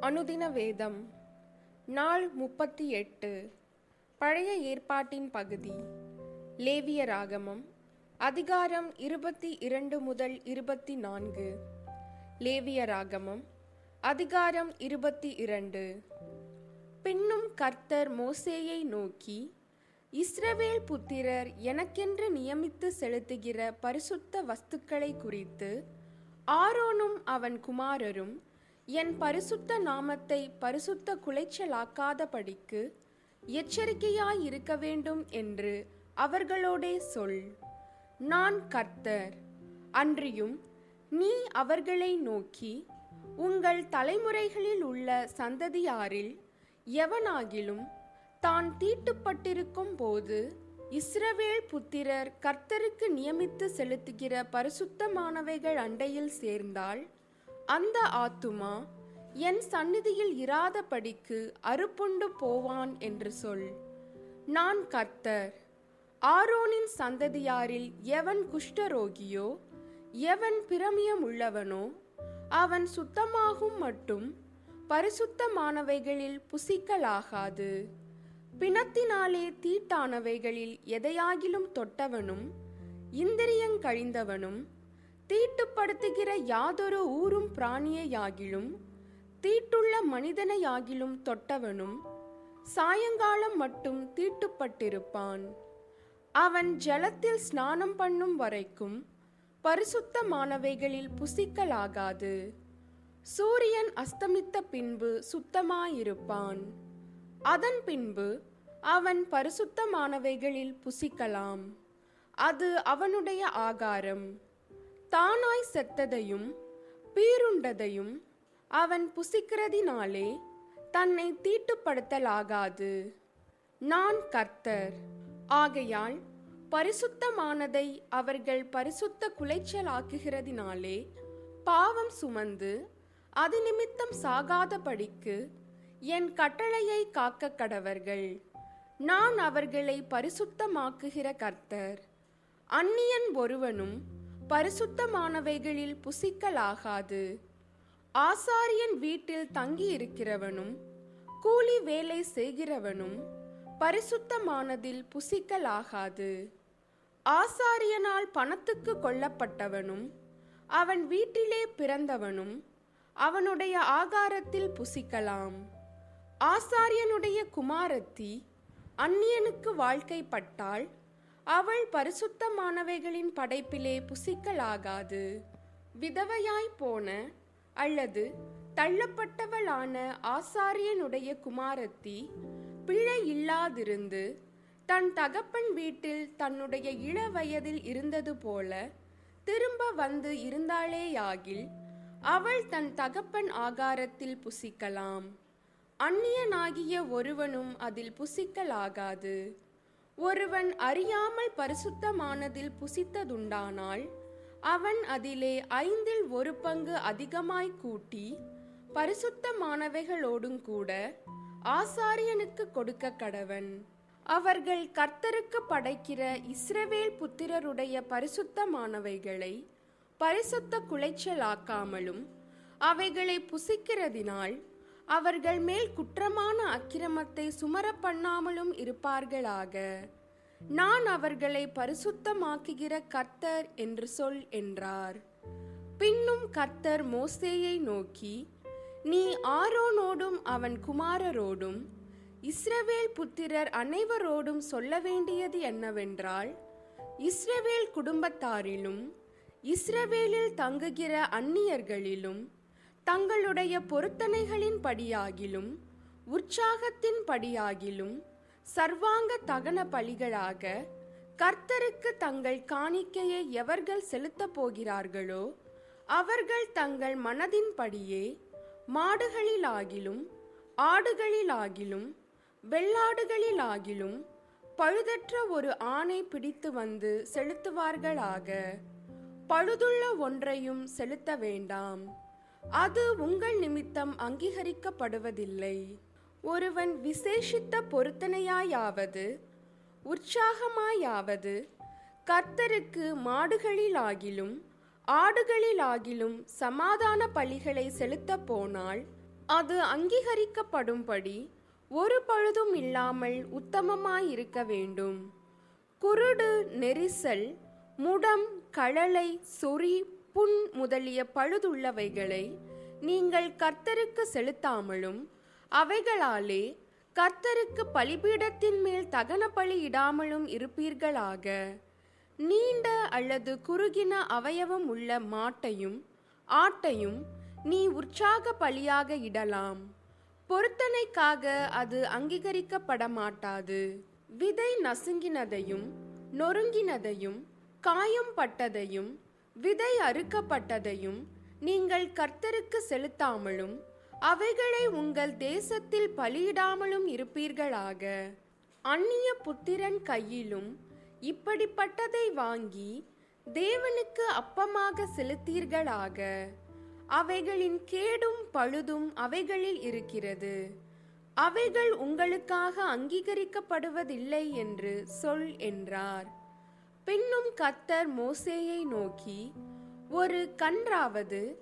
அனுதின வேதம் நாள் முப்பத்தி எட்டு பழைய ஏற்பாட்டின் பகுதி லேவிய ராகமம் அதிகாரம் இருபத்தி இரண்டு முதல் இருபத்தி நான்கு லேவிய ராகமம் அதிகாரம் இருபத்தி இரண்டு பின்னும் கர்த்தர் மோசேயை நோக்கி இஸ்ரவேல் புத்திரர் எனக்கென்று நியமித்து செலுத்துகிற பரிசுத்த வஸ்துக்களை குறித்து ஆரோனும் அவன் குமாரரும் என் பரிசுத்த நாமத்தை பரிசுத்த குலைச்சலாக்காதபடிக்கு எச்சரிக்கையாய் இருக்க வேண்டும் என்று அவர்களோடே சொல். நான் கர்த்தர். அன்றியும் நீ அவர்களை நோக்கி உங்கள் தலைமுறைகளில் உள்ள சந்ததியாரில் எவனாகிலும் தான் தீட்டுப்பட்டிருக்கும் போது இஸ்ரவேல் புத்திரர் கர்த்தருக்கு நியமித்து செலுத்துகிற பரிசுத்தமானவைகள் அண்டையில் சேர்ந்தால் அந்த ஆத்துமா என் சந்நிதியில் இராதபடிக்கு அறுப்புண்டு போவான் என்று சொல். நான் கர்த்தர். ஆரோனின் சந்ததியாரில் எவன் குஷ்டரோகியோ எவன் பிரமியம் உள்ளவனோ அவன் சுத்தமாகும் மட்டும் பரிசுத்தமானவைகளில் புசிக்கலாகாது. பிணத்தினாலே தீட்டானவைகளில் எதையாகிலும் தொட்டவனும் இந்திரியங்கழிந்தவனும் தீட்டுப்படுத்துகிற யாதொரு ஊரும் பிராணியையாகிலும் தீட்டுள்ள மனிதனையாகிலும் தொட்டவனும் சாயங்காலம் மட்டும் தீட்டுப்பட்டிருப்பான். அவன் ஜலத்தில் ஸ்நானம் பண்ணும் வரைக்கும் பரிசுத்தமானவைகளில் புசிக்கலாகாது. சூரியன் அஸ்தமித்த பின்பு சுத்தமாயிருப்பான். அதன் பின்பு அவன் பரிசுத்தமானவைகளில் புசிக்கலாம். அது அவனுடைய ஆகாரம். தானாய் செத்ததையும் பீருண்டதையும் அவன் புசிக்கிறதினாலே தன்னை தீட்டுப்படுத்தலாகாது. நான் கர்த்தர். ஆகையால் பரிசுத்தமானதை அவர்கள் பரிசுத்த குலைச்சலாக்குகிறதினாலே பாவம் சுமந்து அது நிமித்தம் சாகாதபடிக்கு என் கட்டளையை காக்க கடவர்கள். நான் அவர்களை பரிசுத்தமாக்குகிற கர்த்தர். அந்நியன் ஒருவனும் பரிசுத்தமானவைகளில் புசிக்கலாகாது. ஆசாரியன் வீட்டில் தங்கியிருக்கிறவனும் கூலி வேலை செய்கிறவனும் பரிசுத்தமானதில் புசிக்கலாகாது. ஆசாரியனால் பணத்துக்கு கொல்லப்பட்டவனும் அவன் வீட்டிலே பிறந்தவனும் அவனுடைய ஆகாரத்தில் புசிக்கலாம். ஆசாரியனுடைய குமாரத்தி அந்நியனுக்கு வாழ்க்கைப்பட்டால் அவள் பரிசுத்தமானவைகளின் படைப்பிலே புசிக்கலாகாது. விதவையாய் போன அல்லது தள்ளப்பட்டவளான ஆசாரியனுடைய குமாரத்தி பிழை இல்லாதிருந்து தன் தகப்பன் வீட்டில் தன்னுடைய இள வயதில் இருந்தது போல திரும்ப வந்து இருந்தாளேயாகில் அவள் தன் தகப்பன் ஆகாரத்தில் புசிக்கலாம். அந்நியனாகிய ஒருவனும் அதில் புசிக்கலாகாது. ஒருவன் அறியாமல் பரிசுத்தமானதில் புசித்ததுண்டானால் அவன் அதிலே ஐந்தில் ஒரு பங்கு அதிகமாய் கூட்டி பரிசுத்தமானவைகளோடும் கூட ஆசாரியனுக்கு கொடுக்க கடவன். அவர்கள் கர்த்தருக்கு படைக்கிற இஸ்ரவேல் புத்திரருடைய பரிசுத்தமானவைகளை பரிசுத்த குலைச்சலாக்காமலும் அவைகளை புசிக்கிறதினால் அவர்கள் மேல் குற்றமான அக்கிரமத்தை சுமர பண்ணாமலும் இருப்பார்களாக. நான் அவர்களை பரிசுத்தமாக்குகிற கர்த்தர் என்று சொல் என்றார். பின்னும் கர்த்தர் மோசேயை நோக்கி நீ ஆரோனோடும் அவன் குமாரரோடும் இஸ்ரவேல் புத்திரர் அனைவரோடும் சொல்ல வேண்டியது என்னவென்றால் இஸ்ரவேல் குடும்பத்தாரிலும் இஸ்ரவேலில் தங்குகிற அந்நியர்களிலும் தங்களுடைய பொருத்தனைகளின் படியாகிலும் உற்சாகத்தின் படியாகிலும் சர்வாங்க தகன பலிகளாக கர்த்தருக்கு தங்கள் காணிக்கையை எவர்கள் செலுத்தப் போகிறார்களோ அவர்கள் தங்கள் மனதின்படியே மாடுகளிலாகிலும் ஆடுகளிலாகிலும் வெள்ளாடுகளிலாகிலும் பழுதற்ற ஒரு ஆணை பிடித்து வந்து செலுத்துவார்களாக. பழுதுள்ள ஒன்றையும் செலுத்த வேண்டாம். அது உங்கள் நிமித்தம் அங்கீகரிக்கப்படுவதில்லை. ஒருவன் விசேஷித்த பொருத்தனையாயாவது உற்சாகமாயாவது கர்த்தருக்கு மாடுகளிலாகிலும் ஆடுகளிலாகிலும் சமாதான பலிகளை செலுத்தப் போனால் அது அங்கீகரிக்கப்படும்படி ஒரு பழுதும் இல்லாமல் உத்தமமாயிருக்க வேண்டும். குருடு நெரிசல் முடம் கழலை சொறி புண் முதலிய பழுதுள்ளவைகளை நீங்கள் கர்த்தருக்கு செலுத்தாமலும் அவைகளாலே கர்த்தருக்கு பலிபீடத்தின் மேல் தகன பலி இடாமலும் இருப்பீர்களாக. நீண்ட அல்லது குறுகின அவயவம் உள்ள மாட்டையும் ஆட்டையும் நீ உற்சாக பலியாக இடலாம். பொருத்தனைக்காக அது அங்கீகரிக்கப்பட மாட்டாது விதை நசுங்கினதையும் நொறுங்கினதையும் காயம் பட்டதையும் விதை அறுக்கப்பட்டதையும் நீங்கள் கர்த்தருக்கு செலுத்தாமலும் அவைகளை உங்கள் தேசத்தில் பலியிடாமலும் இருப்பீர்களாக. அந்நிய புத்திரன் கையிலும் இப்படிப்பட்டதை வாங்கி தேவனுக்கு அப்பமாக செலுத்தீர்களாக. அவைகளின் கேடும் பழுதும் அவைகளில் இருக்கிறது. அவைகள் உங்களுக்காக அங்கீகரிக்கப்படுவதில்லை என்று சொல் என்றார். பின்னும் கத்தர் மோசேயை நோக்கி ஒரு கன்றாவது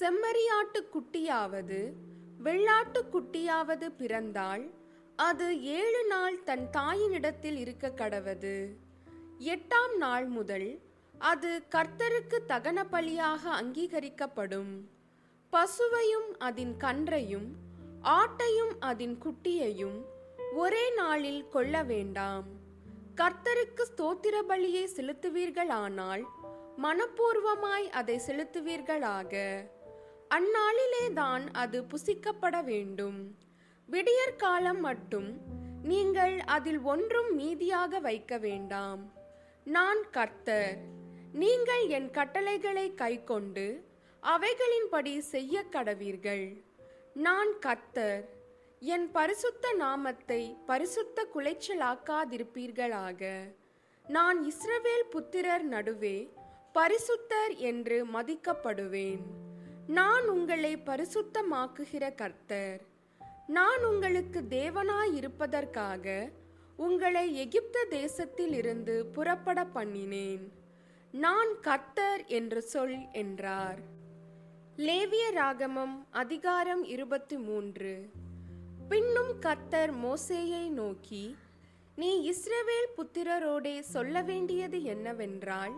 செம்மறியாட்டு குட்டியாவது வெள்ளாட்டு குட்டியாவது பிறந்தால் அது ஏழு நாள் தன் தாயினிடத்தில் இருக்க கடவது. எட்டாம் நாள் முதல் அது கர்த்தருக்கு தகன பலியாக அங்கீகரிக்கப்படும். பசுவையும் அதன் கன்றையும் ஆட்டையும் அதன் குட்டியையும் ஒரே நாளில் கொள்ள வேண்டாம். கர்த்தருக்கு ஸ்தோத்திர பலியை செலுத்துவீர்களானால் மனப்பூர்வமாய் அதை செலுத்துவீர்களாக. அந்நாளிலே தான் அது புசிக்கப்பட வேண்டும். விடியற் காலம் மட்டும் நீங்கள் அதில் ஒன்றும் மீதியாக வைக்க வேண்டாம். நான் கர்த்தர் நீங்கள் என் கட்டளைகளை கைக்கொண்டு அவைகளின்படி செய்ய கடவீர்கள். நான் கர்த்தர் என் பரிசுத்த நாமத்தை பரிசுத்த குலைச்சலாக்காதிருப்பீர்களாக. நான் இஸ்ரவேல் புத்திரர் நடுவே பரிசுத்தர் என்று மதிக்கப்படுவேன். நான் உங்களை பரிசுத்தமாக்குகிற கர்த்தர். நான் உங்களுக்கு தேவனாய் இருப்பதற்காக உங்களை எகிப்த தேசத்தில் இருந்து புறப்பட பண்ணினேன் நான் கர்த்தர் என்று சொல் என்றார். லேவிய ராகமம் அதிகாரம் இருபத்தி மூன்று. பின்னும் கர்த்தர் மோசேயை நோக்கி நீ இஸ்ரவேல் புத்திரரோடே சொல்ல வேண்டியது என்னவென்றால்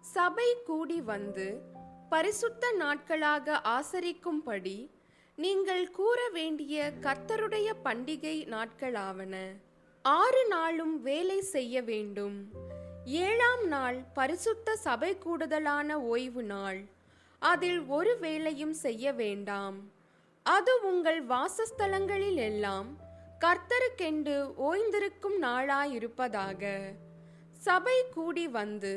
சபை கூடி வந்து பரிசுத்த நாட்களாக ஆசரிக்கும்படி நீங்கள் கூற வேண்டிய கர்த்தருடைய பண்டிகை நாட்களாவன. ஆறு நாளும் வேலை செய்ய வேண்டும். ஏழாம் நாள் பரிசுத்த சபை கூடுதலான ஓய்வு நாள். அதில் ஒரு வேலையும் செய்ய வேண்டாம். அது உங்கள் வாசஸ்தலங்களில் எல்லாம் கர்த்தருக்கென்று ஓய்ந்திருக்கும் நாளாயிருப்பதாக. சபை கூடி வந்து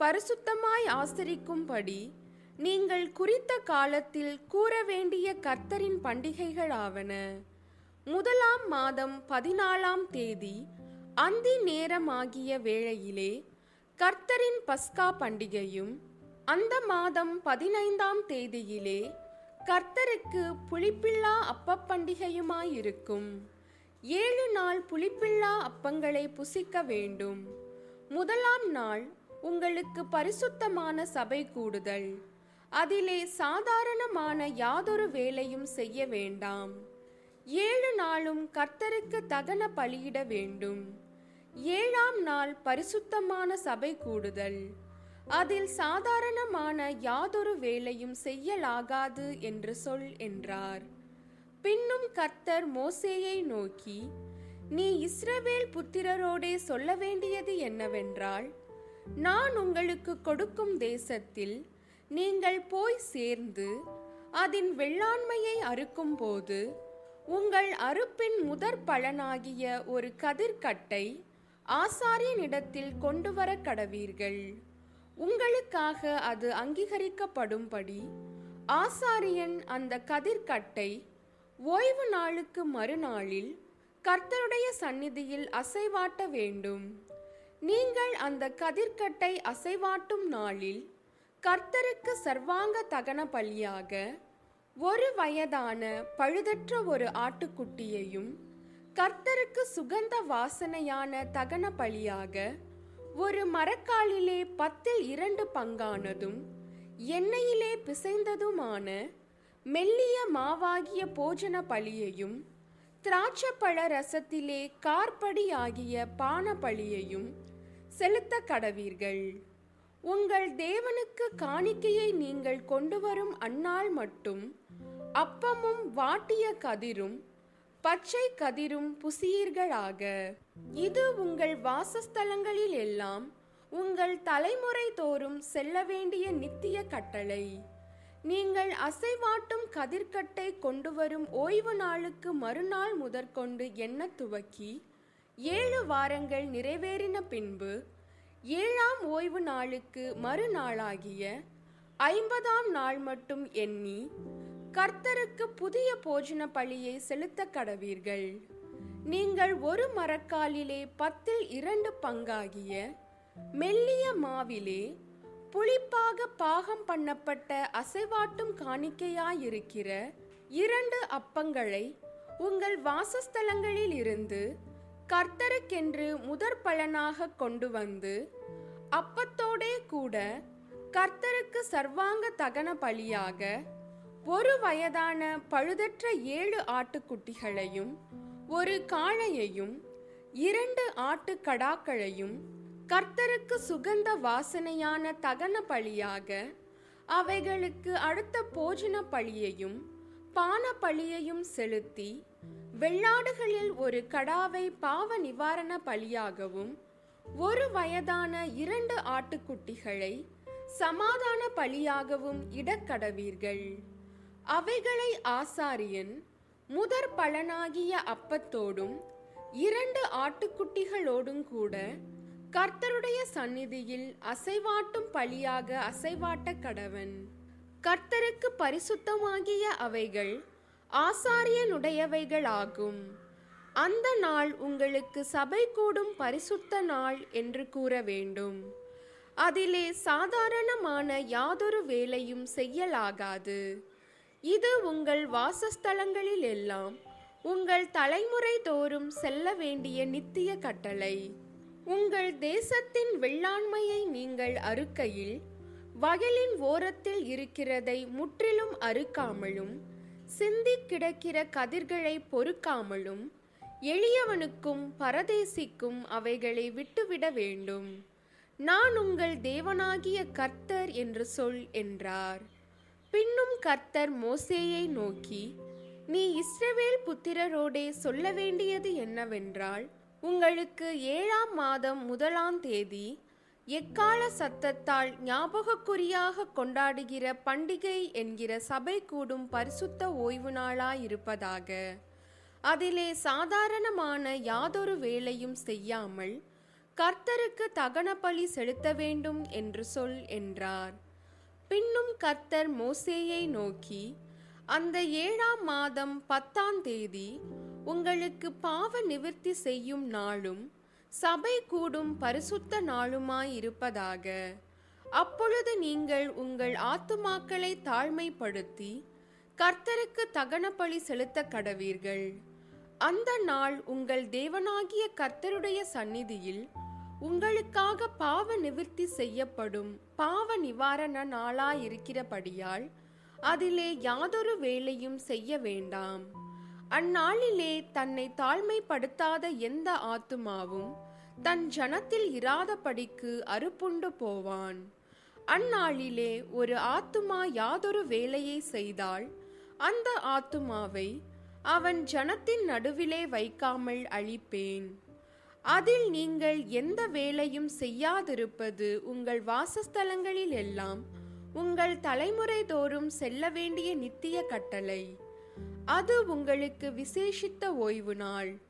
பரிசுத்தமாய் ஆசரிக்கும்படி நீங்கள் குறித்த காலத்தில் கூற வேண்டிய கர்த்தரின் பண்டிகைகளாவன. முதலாம் மாதம் பதினாலாம் தேதி அந்தி நேரமாகிய வேளையிலே கர்த்தரின் பஸ்கா பண்டிகையும் அந்த மாதம் பதினைந்தாம் தேதியிலே கர்த்தருக்கு புளிப்பில்லா அப்ப பண்டிகையுமாயிருக்கும் ஏழு நாள் புளிப்பில்லா அப்பங்களை புசிக்க வேண்டும். முதலாம் நாள் உங்களுக்கு பரிசுத்தமான சபை கூடுதல். அதிலே சாதாரணமான யாதொரு வேலையும் செய்ய வேண்டாம். ஏழு நாளும் கர்த்தருக்கு தகன பலியிட வேண்டும். ஏழாம் நாள் பரிசுத்தமான சபை கூடுதல். அதில் சாதாரணமான யாதொரு வேலையும் செய்யலாகாது என்று சொல் என்றார். பின்னும் கர்த்தர் மோசேயை நோக்கி நீ இஸ்ரவேல் புத்திரரோடே சொல்ல வேண்டியது என்னவென்றால் நான் உங்களுக்கு கொடுக்கும் தேசத்தில் நீங்கள் போய் சேர்ந்து அதன் வெள்ளாண்மையை அறுக்கும்போது உங்கள் அறுப்பின் முதற் பலனாகிய ஒரு கதிர்கட்டை ஆசாரியனிடத்தில் கொண்டு வர கடவீர்கள். உங்களுக்காக அது அங்கீகரிக்கப்படும்படி ஆசாரியன் அந்த கதிர்க்கட்டை ஓய்வு நாளுக்கு மறுநாளில் கர்த்தருடைய சந்நிதியில் அசைவாட்ட வேண்டும். நீங்கள் அந்த கதிர்க்கட்டை அசைவாட்டும் நாளில் கர்த்தருக்கு சர்வாங்க தகன பலியாக ஒரு வயதான பழுதற்ற ஒரு ஆட்டுக்குட்டியையும் கர்த்தருக்கு சுகந்த வாசனையான தகன பலியாக ஒரு மரக்காலிலே பத்தில் இரண்டு பங்கானதும் எண்ணெயிலே பிசைந்ததுமான மெல்லிய மாவாகிய போஜன பழியையும் திராட்சப்பழ ரசத்திலே கார்படி ஆகிய பான பழியையும் செலுத்த கடவீர்கள். உங்கள் தேவனுக்கு காணிக்கையை நீங்கள் கொண்டு வரும் அந்நாள் மட்டும் அப்பமும் வாட்டிய கதிரும் பச்சை கதிரும் புசியீர்களாக. இது உங்கள் வாசஸ்தலங்களில் எல்லாம் உங்கள் தலைமுறை தோறும் செல்ல வேண்டிய நித்திய கட்டளை. நீங்கள் அசைவாட்டும் கதிர்க்கட்டை கொண்டு வரும் ஓய்வு நாளுக்கு மறுநாள் முதற்கொண்டு எண்ண துவக்கி ஏழு வாரங்கள் நிறைவேறின பின்பு ஏழாம் ஓய்வு நாளுக்கு மறுநாளாகிய ஐம்பதாம் நாள் மட்டும் எண்ணி கர்த்தருக்கு புதிய போஜன பழியை செலுத்த கடவீர்கள். நீங்கள் ஒரு மரக்காலிலே பத்தில் இரண்டு பங்காகிய மெல்லிய மாவிலே புளிப்பாக பாகம் பண்ணப்பட்ட அசைவாட்டும் காணிக்கையாயிருக்கிற இரண்டு அப்பங்களை உங்கள் வாசஸ்தலங்களில் இருந்து கர்த்தருக்கென்று முதற் பலனாக கொண்டு வந்து அப்பத்தோடே கூட கர்த்தருக்கு சர்வாங்க தகன பலியாக ஒரு வயதான பழுதற்ற ஏழு ஆட்டுக்குட்டிகளையும் ஒரு காளையையும் இரண்டு ஆட்டு கடாக்களையும் கர்த்தருக்கு சுகந்த வாசனையான தகன பழியாக அவைகளுக்கு அடுத்த போஜன பழியையும் பான பழியையும் செலுத்தி வெள்ளாடுகளில் ஒரு கடாவை பாவ நிவாரண பலியாகவும் ஒரு வயதான இரண்டு ஆட்டுக்குட்டிகளை சமாதான பலியாகவும் இடக்கடவீர்கள். அவைகளை ஆசாரியன் முதற் பலனாகிய அப்பத்தோடும் இரண்டு ஆட்டுக்குட்டிகளோடும் கூட கர்த்தருடைய சந்நிதியில் அசைவாட்டும் பலியாக அசைவாட்ட கடவன். கர்த்தருக்கு பரிசுத்தமாகிய அவைகள் ஆசாரியனுடையவைகளாகும். அந்த நாள் உங்களுக்கு சபை கூடும் பரிசுத்த நாள் என்று கூற வேண்டும். அதிலே சாதாரணமான யாதொரு வேலையும் செய்யலாகாது. இது உங்கள் வாசஸ்தலங்களில் எல்லாம் உங்கள் தலைமுறை தோறும் செல்ல வேண்டிய நித்திய கட்டளை. உங்கள் தேசத்தின் வெள்ளாண்மையை நீங்கள் அறுக்கையில் வயலின் ஓரத்தில் இருக்கிறதை முற்றிலும் அறுக்காமலும் சிந்தி கிடக்கிற கதிர்களை பொறுக்காமலும் எளியவனுக்கும் பரதேசிக்கும் அவைகளை விட்டுவிட வேண்டும். நான் உங்கள் தேவனாகிய கர்த்தர் என்று சொல் என்றார். பின்னும் கர்த்தர் மோசேயை நோக்கி நீ இஸ்ரவேல் புத்திரரோடே சொல்ல வேண்டியது என்னவென்றால் உங்களுக்கு ஏழாம் மாதம் முதலாம் தேதி எக்கால சத்தத்தால் ஞாபகக்குறியாக கொண்டாடுகிற பண்டிகை என்கிற சபை கூடும் பரிசுத்த ஓய்வு நாளாயிருப்பதாக. அதிலே சாதாரணமான யாதொரு வேலையும் செய்யாமல் கர்த்தருக்கு தகன பலி செலுத்த வேண்டும் என்று சொல் என்றார். பின்னும் கர்த்தர் மோசேயை நோக்கி அந்த ஏழாம் மாதம் பத்தாம் தேதி உங்களுக்கு பாவ நிவர்த்தி செய்யும் நாளும் சபை கூடும் பரிசுத்த நாளுமாயிருப்பதாக. அப்பொழுது நீங்கள் உங்கள் ஆத்துமாக்களை தாழ்மைப்படுத்தி கர்த்தருக்கு தகன பலி செலுத்த கடவீர்கள் அந்த நாள் உங்கள் தேவனாகிய கர்த்தருடைய சந்நிதியில் உங்களுக்காக பாவ நிவிர்த்தி செய்யப்படும் பாவ நிவாரண நாளாயிருக்கிறபடியால் அதிலே யாதொரு வேலையும் செய்ய வேண்டாம். அந்நாளிலே தன்னை தாழ்மைப்படுத்தாத எந்த ஆத்துமாவும் தன் ஜனத்தில் இராதபடிக்கு அறுப்புண்டு போவான். அந்நாளிலே ஒரு ஆத்துமா யாதொரு வேலையை செய்தால் அந்த ஆத்துமாவை அவன் ஜனத்தின் நடுவிலே வைக்காமல் அழிப்பேன். அதில் நீங்கள் எந்த வேலையும் செய்யாதிருப்பது உங்கள் வாசஸ்தலங்களில் எல்லாம் உங்கள் தலைமுறை தோறும் செல்ல வேண்டிய நித்திய கட்டளை. அது உங்களுக்கு விசேஷித்த ஓய்வு நாள்.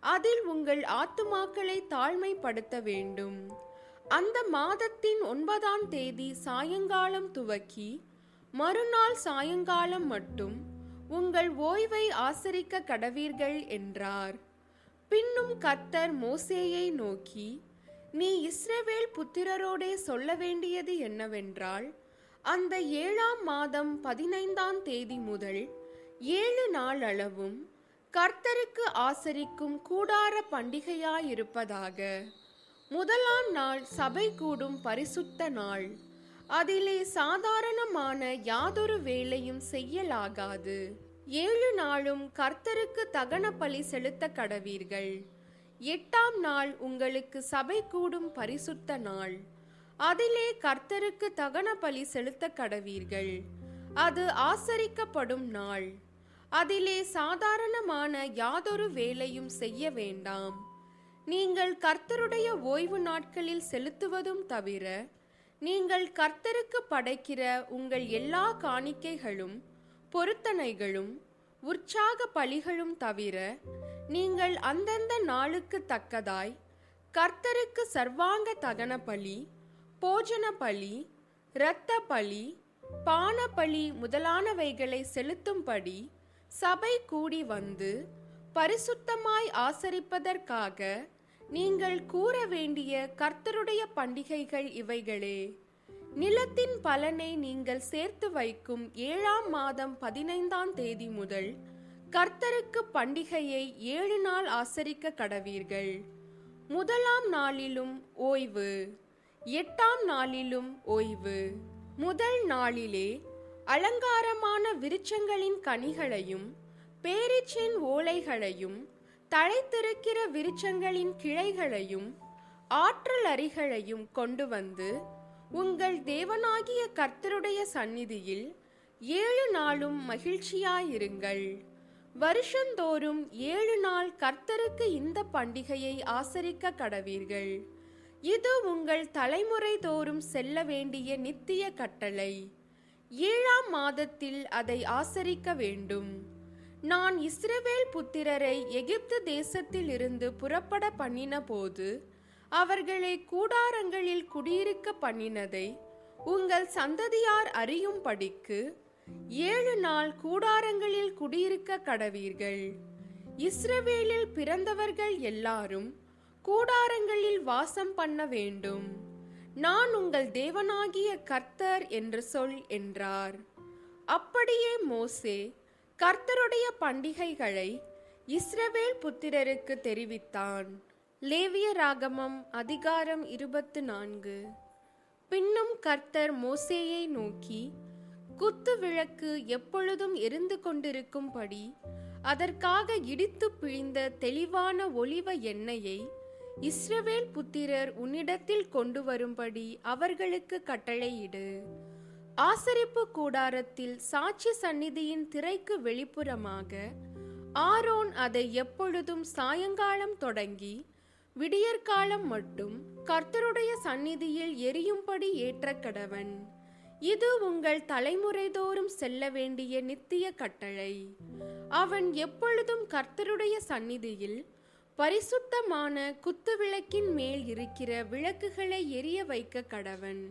அதில் உங்கள் ஆத்துமாக்களை தாழ்மைப்படுத்த வேண்டும். அந்த மாதத்தின் ஒன்பதாம் தேதி சாயங்காலம் துவக்கி மறுநாள் சாயங்காலம் மட்டும் உங்கள் ஓய்வை ஆசரிக்க கடவீர்கள் என்றார். பின்னும் கர்த்தர் மோசேயை நோக்கி நீ இஸ்ரவேல் புத்திரரோடே சொல்ல வேண்டியது என்னவென்றால் அந்த ஏழாம் மாதம் பதினைந்தாம் தேதி முதல் ஏழு நாள் அளவும் கர்த்தருக்கு ஆசரிக்கும் கூடார பண்டிகையாயிருப்பதாக. முதலாம் நாள் சபை கூடும் பரிசுத்த நாள். அதிலே சாதாரணமான யாதொரு வேலையும் செய்யலாகாது. ஏழு நாளும் கர்த்தருக்கு தகன பலி செலுத்த கடவீர்கள் எட்டாம் நாள் உங்களுக்கு சபை கூடும் பரிசுத்த நாள். அதிலே கர்த்தருக்கு தகன பலி செலுத்த கடவீர்கள் அது ஆசரிக்கப்படும் நாள். அதிலே சாதாரணமான யாதொரு வேலையும் செய்ய வேண்டாம். நீங்கள் கர்த்தருடைய ஓய்வு நாட்களில் செலுத்துவதும் தவிர நீங்கள் கர்த்தருக்கு படைக்கிற உங்கள் எல்லா காணிக்கைகளும் பொருத்தனைகளும் உற்சாக பலிகளும் தவிர நீங்கள் அந்தந்த நாளுக்கு தக்கதாய் கர்த்தருக்கு சர்வாங்க தகன பலி போஜன பலி இரத்த பலி பான பலி முதலானவைகளை செலுத்தும்படி சபை கூடி வந்து பரிசுத்தமாய் ஆசரிப்பதற்காக நீங்கள் கூற வேண்டிய கர்த்தருடைய பண்டிகைகள் இவைகளே. நிலத்தின் பலனை நீங்கள் சேர்த்து வைக்கும் ஏழாம் மாதம் பதினைந்தாம் தேதி முதல் கர்த்தருக்கு பண்டிகையை ஏழு நாள் ஆசரிக்க கடவீர்கள். முதலாம் நாளிலும் ஓய்வு. எட்டாம் நாளிலும் ஓய்வு. முதல் நாளிலே அலங்காரமான விருச்சங்களின் கனிகளையும் பேரிச்சின் ஓலைகளையும் தழைத்திருக்கிற விருச்சங்களின் கிளைகளையும் ஆற்றல் அரிகளையும் கொண்டு வந்து உங்கள் தேவனாகிய கர்த்தருடைய சந்நிதியில் ஏழு நாளும் மகிழ்ச்சியாயிருங்கள். வருஷந்தோறும் ஏழு நாள் கர்த்தருக்கு இந்த பண்டிகையை ஆசரிக்க கடவீர்கள். இது உங்கள் தலைமுறை தோறும் செல்ல வேண்டிய நித்திய கட்டளை. ஏழாம் மாதத்தில் அதை ஆசரிக்க வேண்டும். நான் இஸ்ரவேல் புத்திரரை எகிப்து தேசத்தில் இருந்து புறப்பட பண்ணின போது அவர்களை கூடாரங்களில் குடியிருக்க பண்ணினதை உங்கள் சந்ததியார் அறியும்படிக்கு ஏழு நாள் கூடாரங்களில் குடியிருக்க கடவீர்கள். இஸ்ரவேலில் பிறந்தவர்கள் எல்லாரும் கூடாரங்களில் வாசம் பண்ண வேண்டும். நான் உங்கள் தேவனாகிய கர்த்தர் என்று சொல் என்றார். அப்படியே மோசே கர்த்தருடைய பண்டிகைகளை இஸ்ரவேல் புத்திரருக்கு தெரிவித்தான். லேவிய ராகமம் அதிகாரம் இருபத்து நான்கு. பின்னும் கர்த்தர் மோசேயை நோக்கி குத்து விளக்கு எப்பொழுதும் எரிந்து கொண்டிருக்கும்படி அதற்காக இடித்து பிழிந்த தெளிவான ஒளிவ எண்ணெயை இஸ்ரவேல் புத்திரர் உன்னிடத்தில் கொண்டு வரும்படி அவர்களுக்கு கட்டளையிடு. ஆசரிப்பு கூடாரத்தில் சாட்சி சந்நிதியின் திரைக்கு வெளிப்புறமாக ஆரோன் அதை எப்பொழுதும் சாயங்காலம் தொடங்கி விடியற்காலம் மட்டும் கர்த்தருடைய சந்நிதியில் எரியும்படி ஏற்ற கடவன். இது உங்கள் தலைமுறைதோறும் செல்ல வேண்டிய நித்திய கட்டளை. அவன் எப்பொழுதும் கர்த்தருடைய சந்நிதியில் பரிசுத்தமான குத்துவிளக்கின் மேல் இருக்கிற விளக்குகளை எரிய வைக்க கடவன்.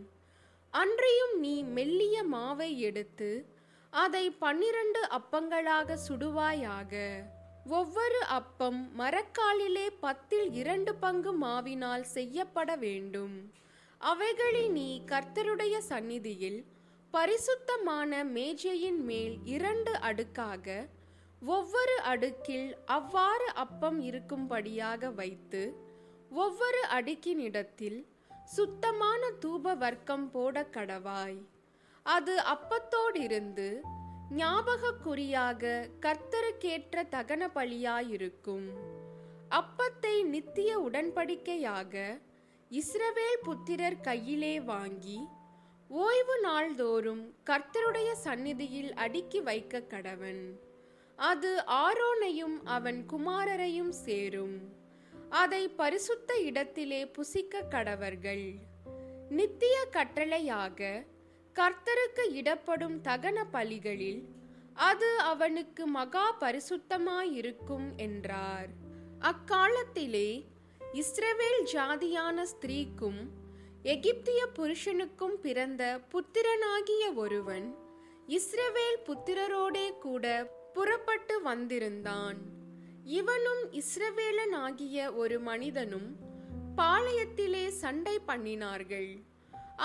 அன்றையும் நீ மெல்லிய மாவை எடுத்து அதை பன்னிரண்டு அப்பங்களாக சுடுவாயாக. ஒவ்வொரு அப்பம் மரக்காலிலே பத்தில் இரண்டு பங்கு மாவினால் செய்யப்பட வேண்டும். அவைகளை நீ கர்த்தருடைய சந்நிதியில் பரிசுத்தமான மேஜையின் மேல் இரண்டு அடுக்காக ஒவ்வொரு அடுக்கில் அவ்வாறு அப்பம் இருக்கும்படியாக வைத்து ஒவ்வொரு அடுக்கின் இடத்தில் சுத்தமான தூப வர்க்கம் போட கடவாய். அது அப்பத்தோடிருந்து ஞாபகக்குறியாக கர்த்தருக்கேற்ற தகன பலியாயிருக்கும் அப்பத்தை நித்திய உடன்படிக்கையாக இஸ்ரவேல் புத்திரர் கையிலே வாங்கி ஓய்வு நாள்தோறும் கர்த்தருடைய சந்நிதியில் அடுக்கி வைக்க கடவன். அது ஆரோனையும் அவன் குமாரரையும் சேரும். அதை பரிசுத்த இடத்திலே புசிக்க கடவர்கள். நித்திய கட்டளையாக கர்த்தருக்கு இடப்படும் தகன பலிகளில் அது அவனுக்கு மகா பரிசுத்தமாயிருக்கும் என்றார். அக்காலத்திலே இஸ்ரவேல் ஜாதியான ஸ்திரீக்கும் எகிப்திய புருஷனுக்கும் பிறந்த புத்திரனாகிய ஒருவன் இஸ்ரவேல் புத்திரரோடே கூட புறப்பட்டு வந்திருந்தான். இவனும் இஸ்ரவேலனாகிய ஒரு மனிதனும் பாளையத்திலே சண்டை பண்ணினார்கள்.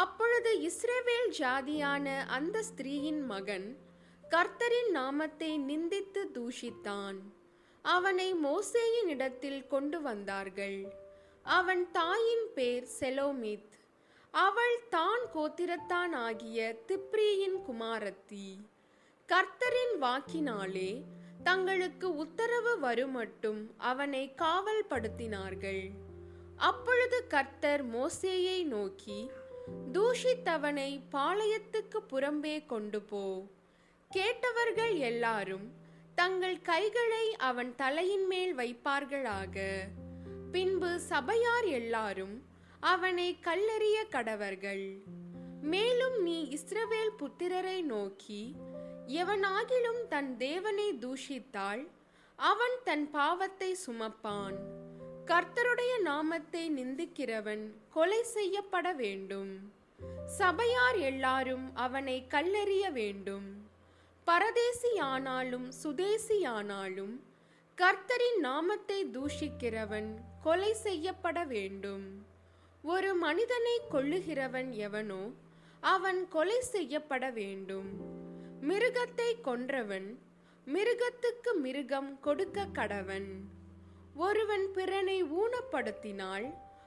அப்பொழுது இஸ்ரேவேல் ஜாதியான அந்த ஸ்திரீயின் மகன் கர்த்தரின் நாமத்தை நிந்தித்து தூஷித்தான். அவனை மோசேயின் இடத்தில் கொண்டு வந்தார்கள். அவன் தாயின் பேர் செலோமித். அவள் தான் கோத்திரத்தான் ஆகிய திப்ரியின் குமாரத்தி. கர்த்தரின் வாக்கினாலே தங்களுக்கு உத்தரவு வருமட்டும் அவனை காவல்படுத்தினார்கள். அப்பொழுது கர்த்தர் மோசேயை நோக்கி தூஷித்தவனை பாளையத்துக்கு புறம்பே கொண்டு போ. கேட்டவர்கள் எல்லாரும் தங்கள் கைகளை அவன் தலையின் மேல் வைப்பார்களாக. பின்பு சபையார் எல்லாரும் அவனை கல்லெறிய கடவர்கள். மேலும் நீ இஸ்ரவேல் புத்திரரை நோக்கி எவனாகிலும் தன் தேவனை தூஷித்தால் அவன் தன் பாவத்தை சுமப்பான். கர்த்தருடைய நாமத்தை நிந்திக்கிறவன் கொலை செய்யப்பட வேண்டும். சபையார் எல்லாரும் அவனை கல்லெறிய வேண்டும். பரதேசியானாலும் சுதேசியானாலும் கர்த்தரின் நாமத்தை தூஷிக்கிறவன் கொலை செய்யப்பட வேண்டும். ஒரு மனிதனை கொள்ளுகிறவன் எவனோ அவன் கொலை செய்யப்பட வேண்டும். மிருகத்தை கொன்றவன் மிருகத்துக்கு மிருகம் கொடுக்க கடவன். ஒருவன் பிறனை ஊனப்படுத்தினால்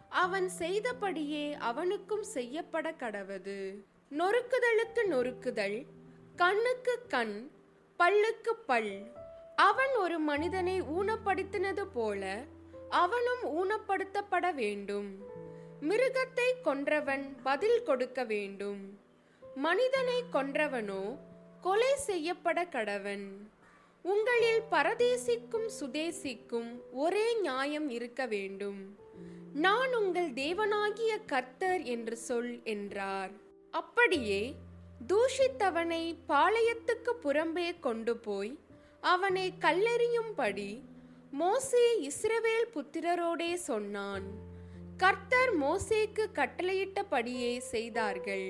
அவன் செய்தபடியே அவனுக்கும் செய்யப்பட கடவது. நொறுக்குதலுக்கு நொறுக்குதல் கண்ணுக்கு கண் பல்லுக்கு பல். அவன் ஒரு மனிதனை ஊனப்படுத்தினது போல அவனும் ஊனப்படுத்தப்பட வேண்டும். மிருகத்தை கொன்றவன் பதில் கொடுக்க வேண்டும். மனிதனை கொன்றவனோ கொலை செய்யப்பட கடவன். உங்களில் பரதேசிக்கும் சுதேசிக்கும் ஒரே நியாயம் இருக்க வேண்டும். நான் உங்கள் தேவனாகிய கர்த்தர் என்று சொல் என்றார். அப்படியே தூஷித்தவனை பாளையத்துக்கு புறம்பே கொண்டு போய் அவனை கல்லெறியும்படி மோசே இஸ்ரவேல் புத்திரரோடே சொன்னான். கர்த்தர் மோசேக்கு கட்டளையிட்டபடியே செய்தார்கள்.